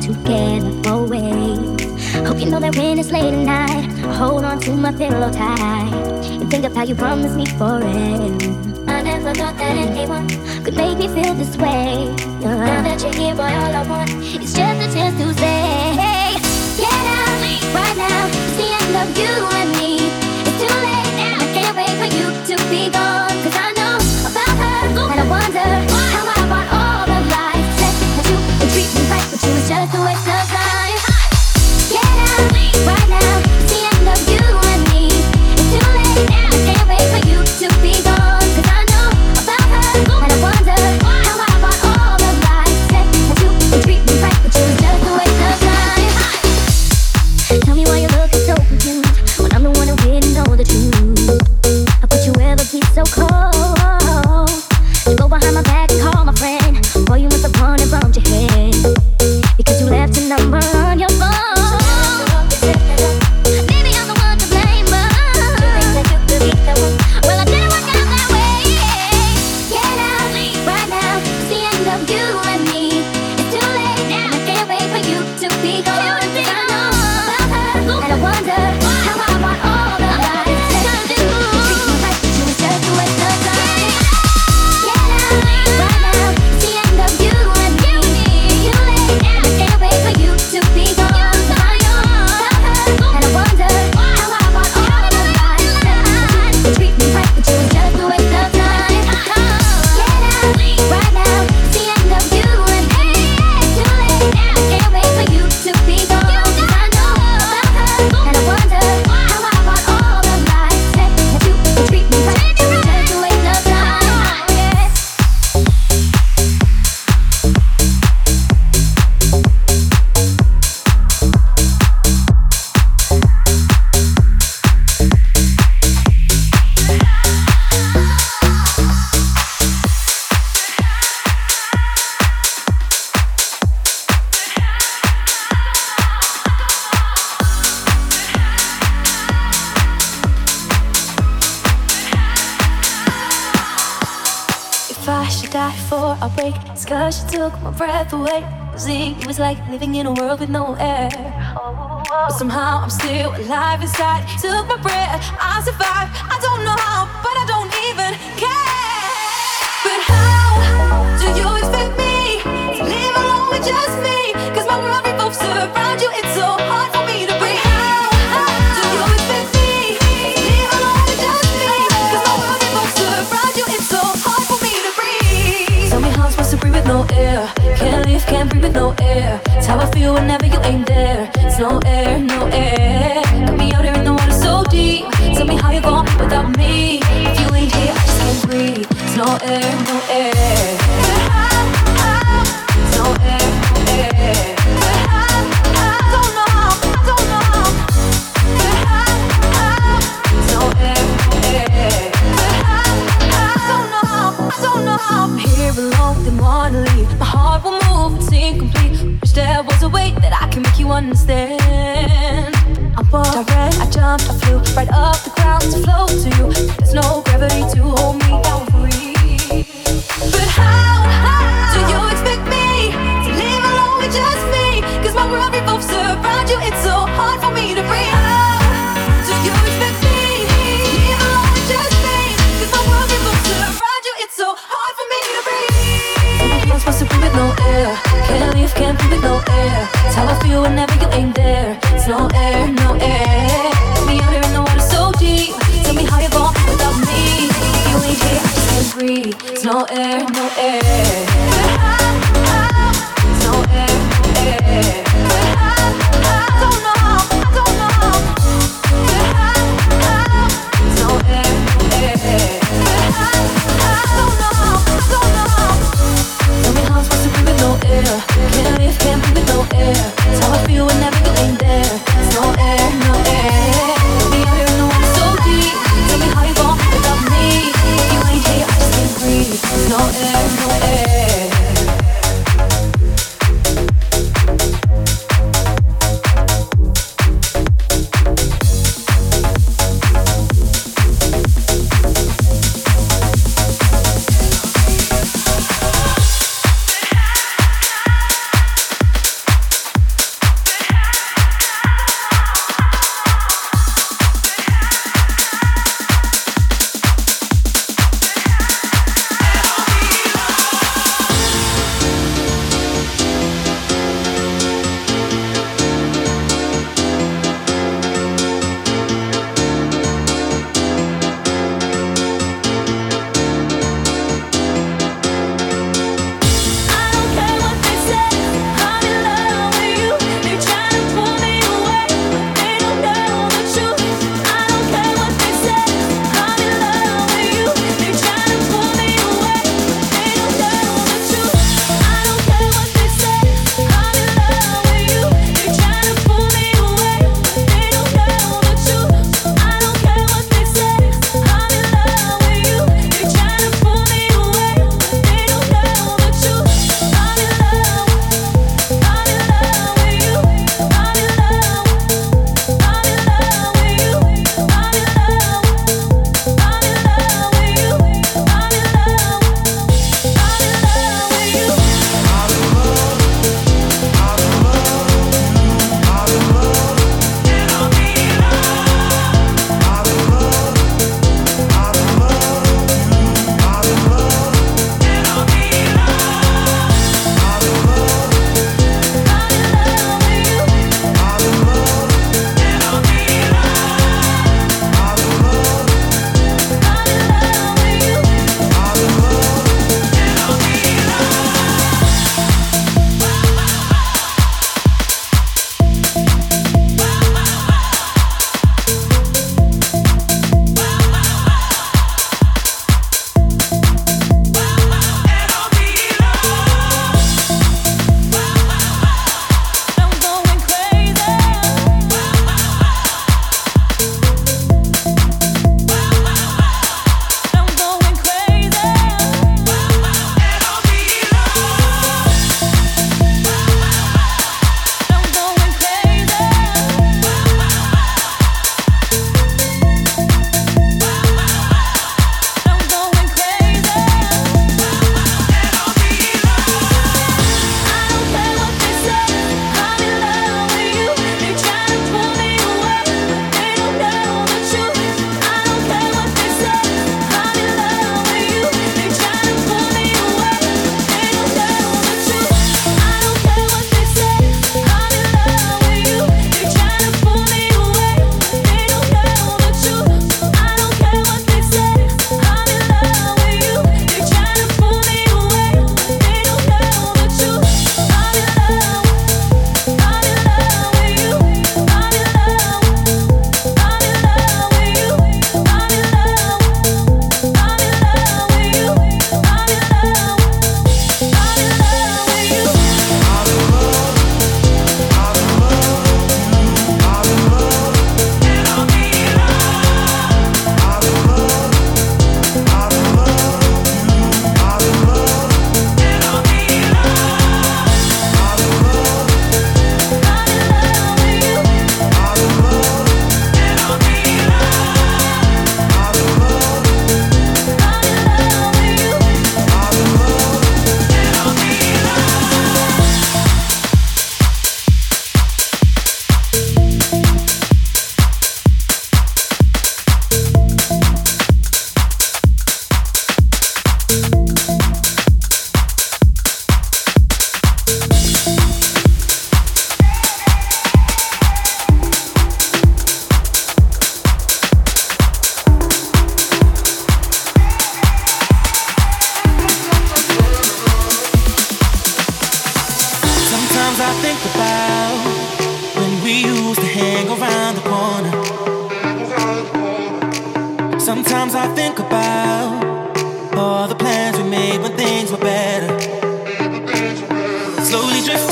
together always. Hope you know that when it's late at night, I hold on to my pillow tight and think of how you promised me forever. I never thought that anyone could make me feel this way. Uh-huh. Now that you're here, boy, all I want is just a chance to say, hey, Get out right now. It's the end of you and me. It's too late now. I can't wait for you to be gone. Cause I know about her and I wonder. do it, cause I be gone. living in a world with no air. But somehow I'm still alive inside. can't breathe with no air. It's how I feel whenever you ain't there. It's no air, no air. Put me out here in the water so deep. Tell me how you're going without me. If you ain't here, I just can't breathe. It's no air, no air. can make you understand. I walked, I ran, I jumped, I flew right up the ground to flow to you. There's no gravity to hold me down free. But how, how do you expect me to live alone with just me? Cause my world revolves around you, it's so hard for me to breathe. Can't breathe with no air. It's how I feel whenever you ain't there. It's no air, no air. Put me out here in the water so deep. Tell me how you're going without me. You ain't here, I can't breathe. It's no air, no air.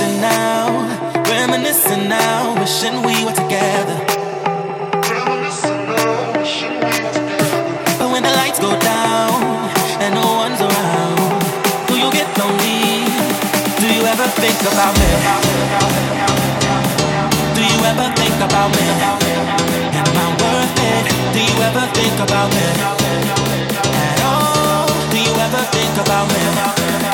Reminiscing now, reminiscing now, wishing we were together. When the lights go down and no one's around, do you get lonely? Do you ever think about me? Do you ever think about me? Am I worth it? Do you ever think about me? At all? Do you ever think about me?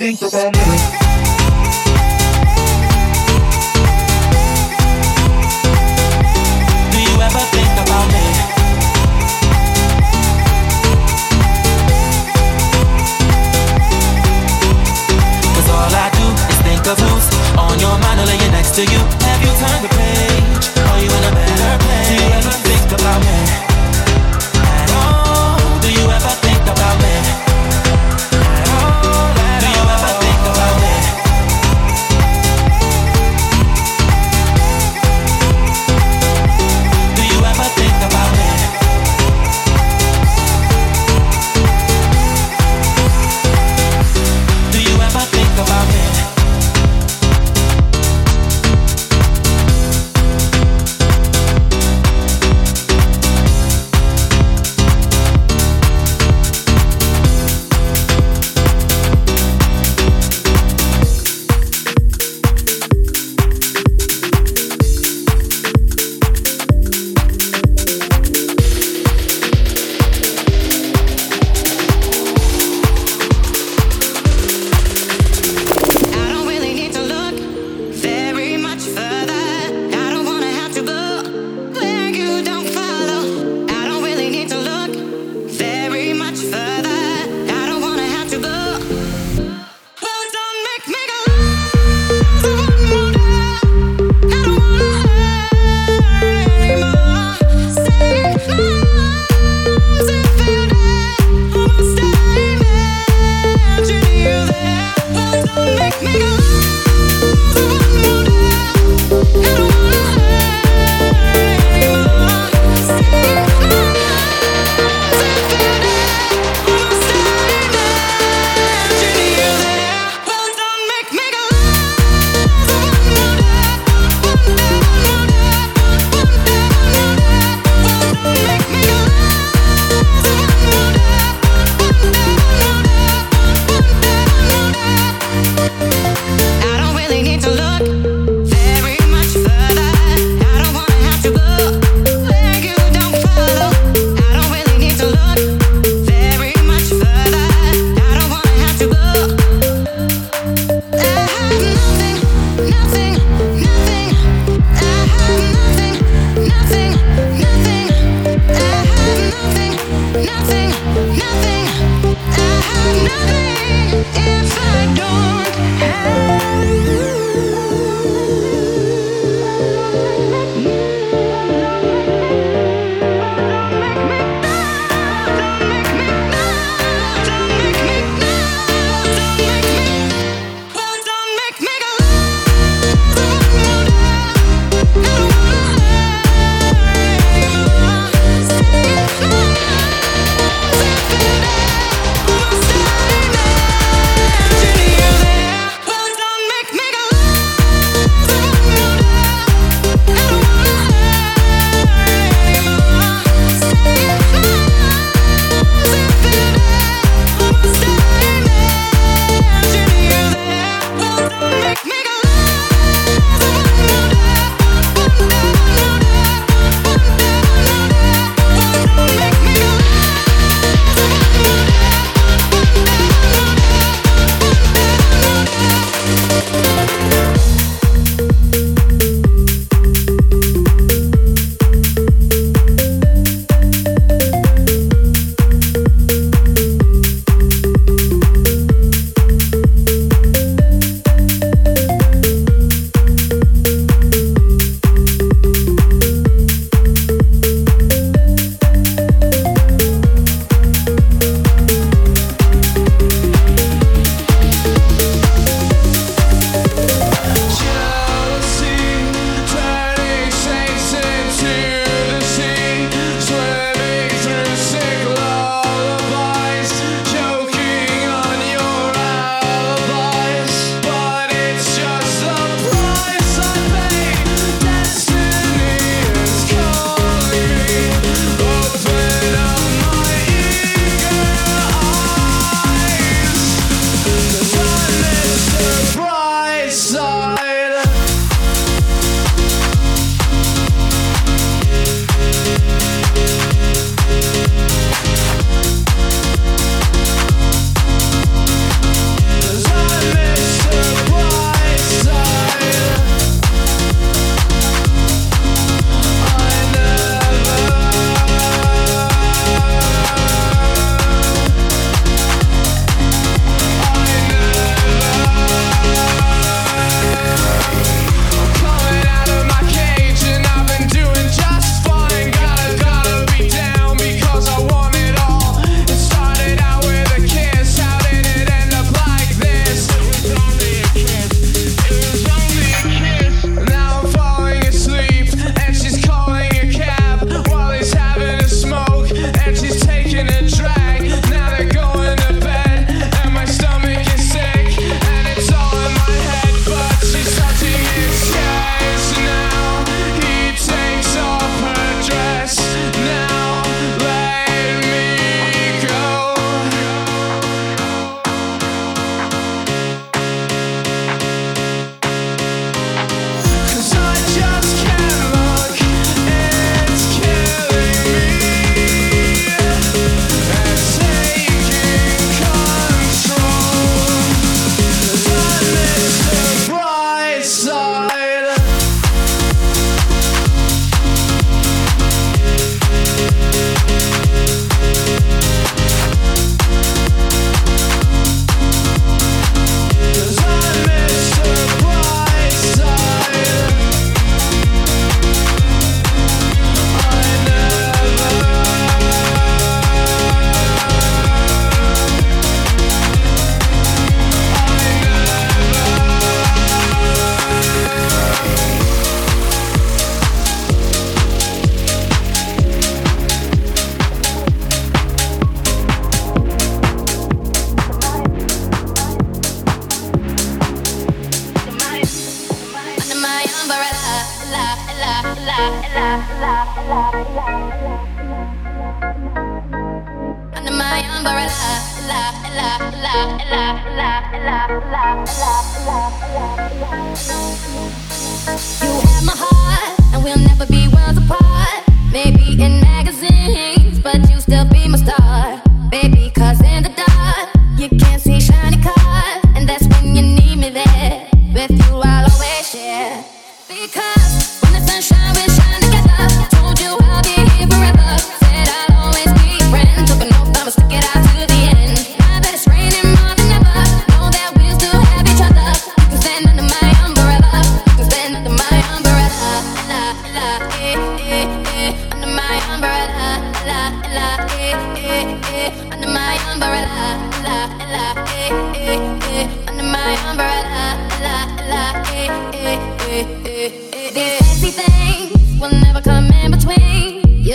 think about me.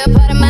Under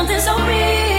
something so real.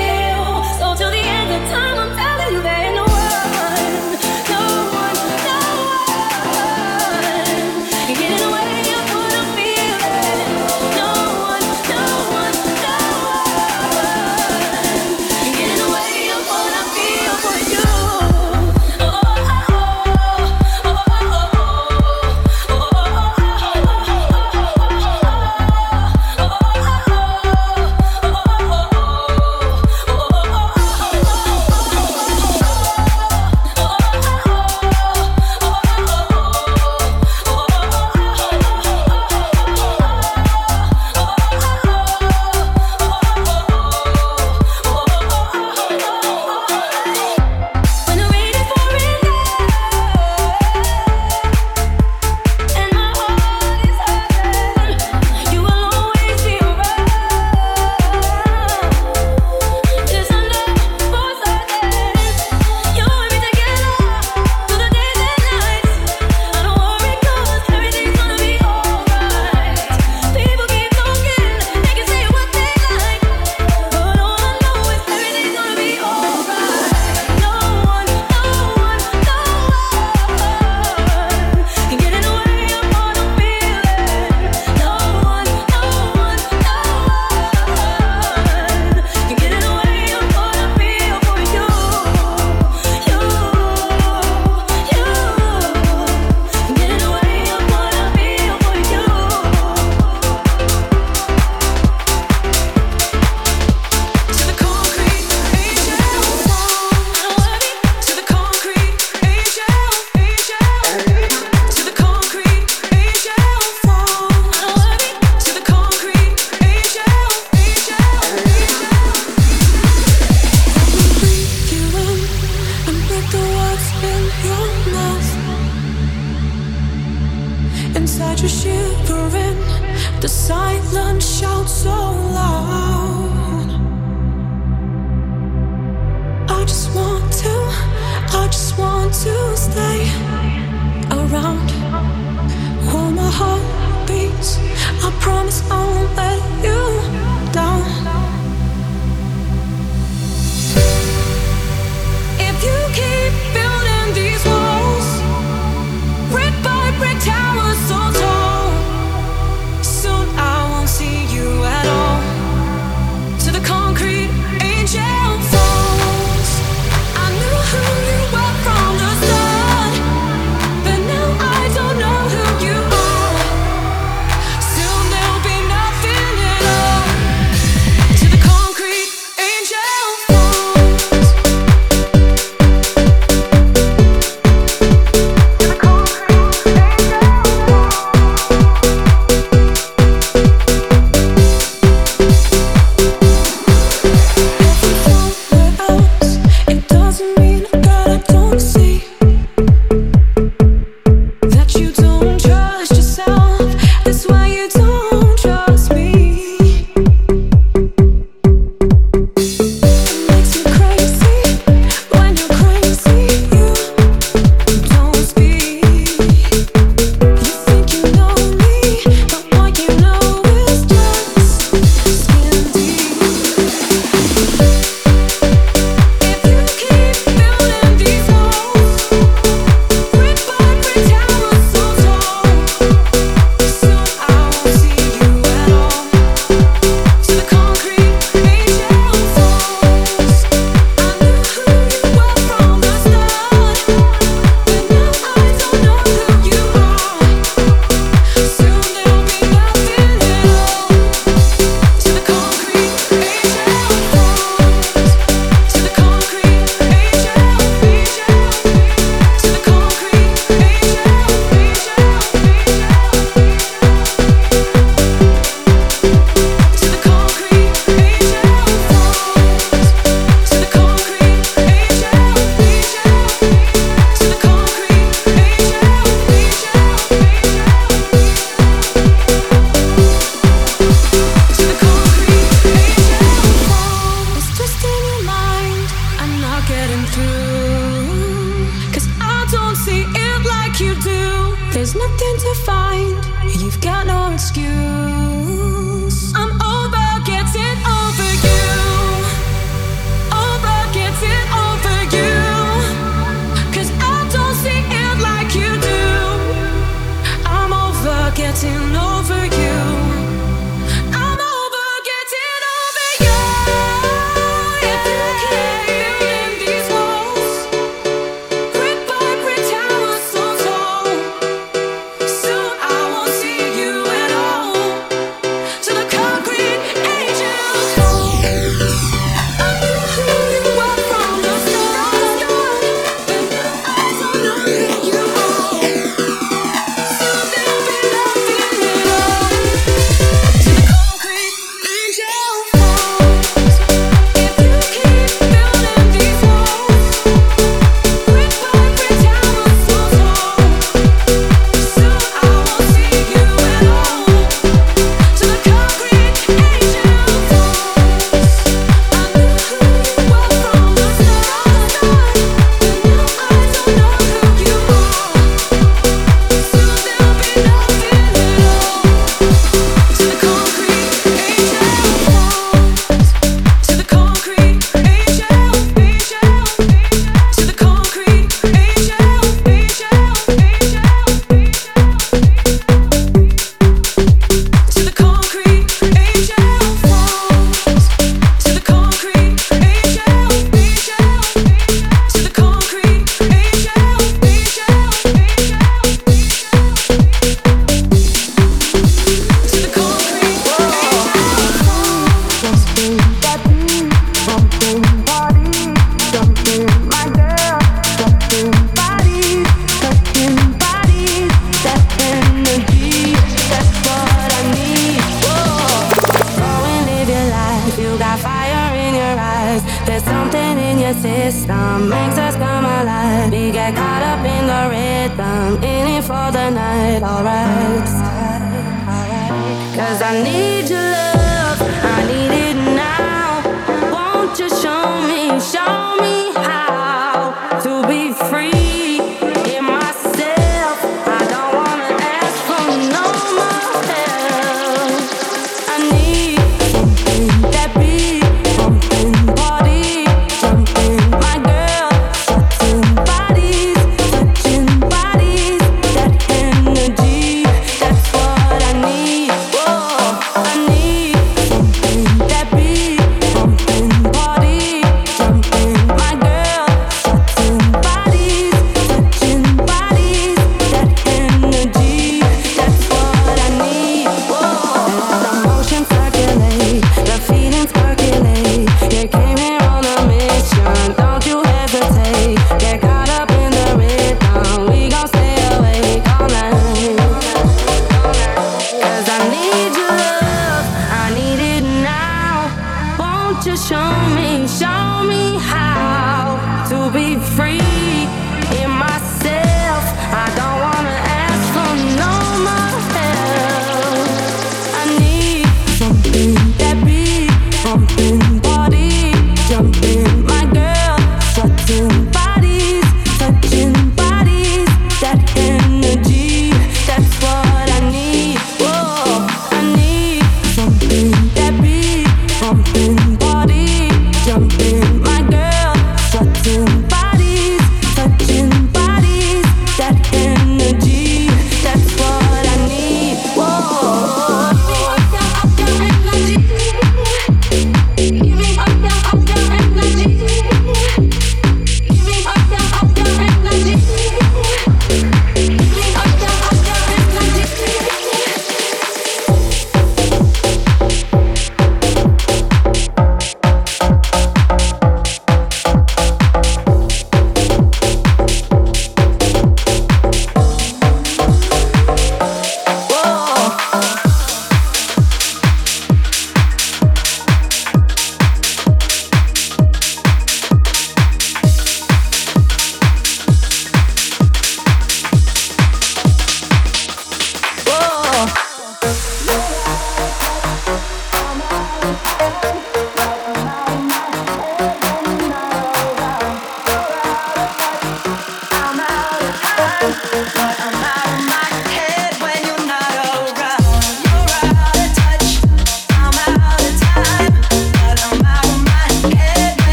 There's nothing to find, you've got no excuse.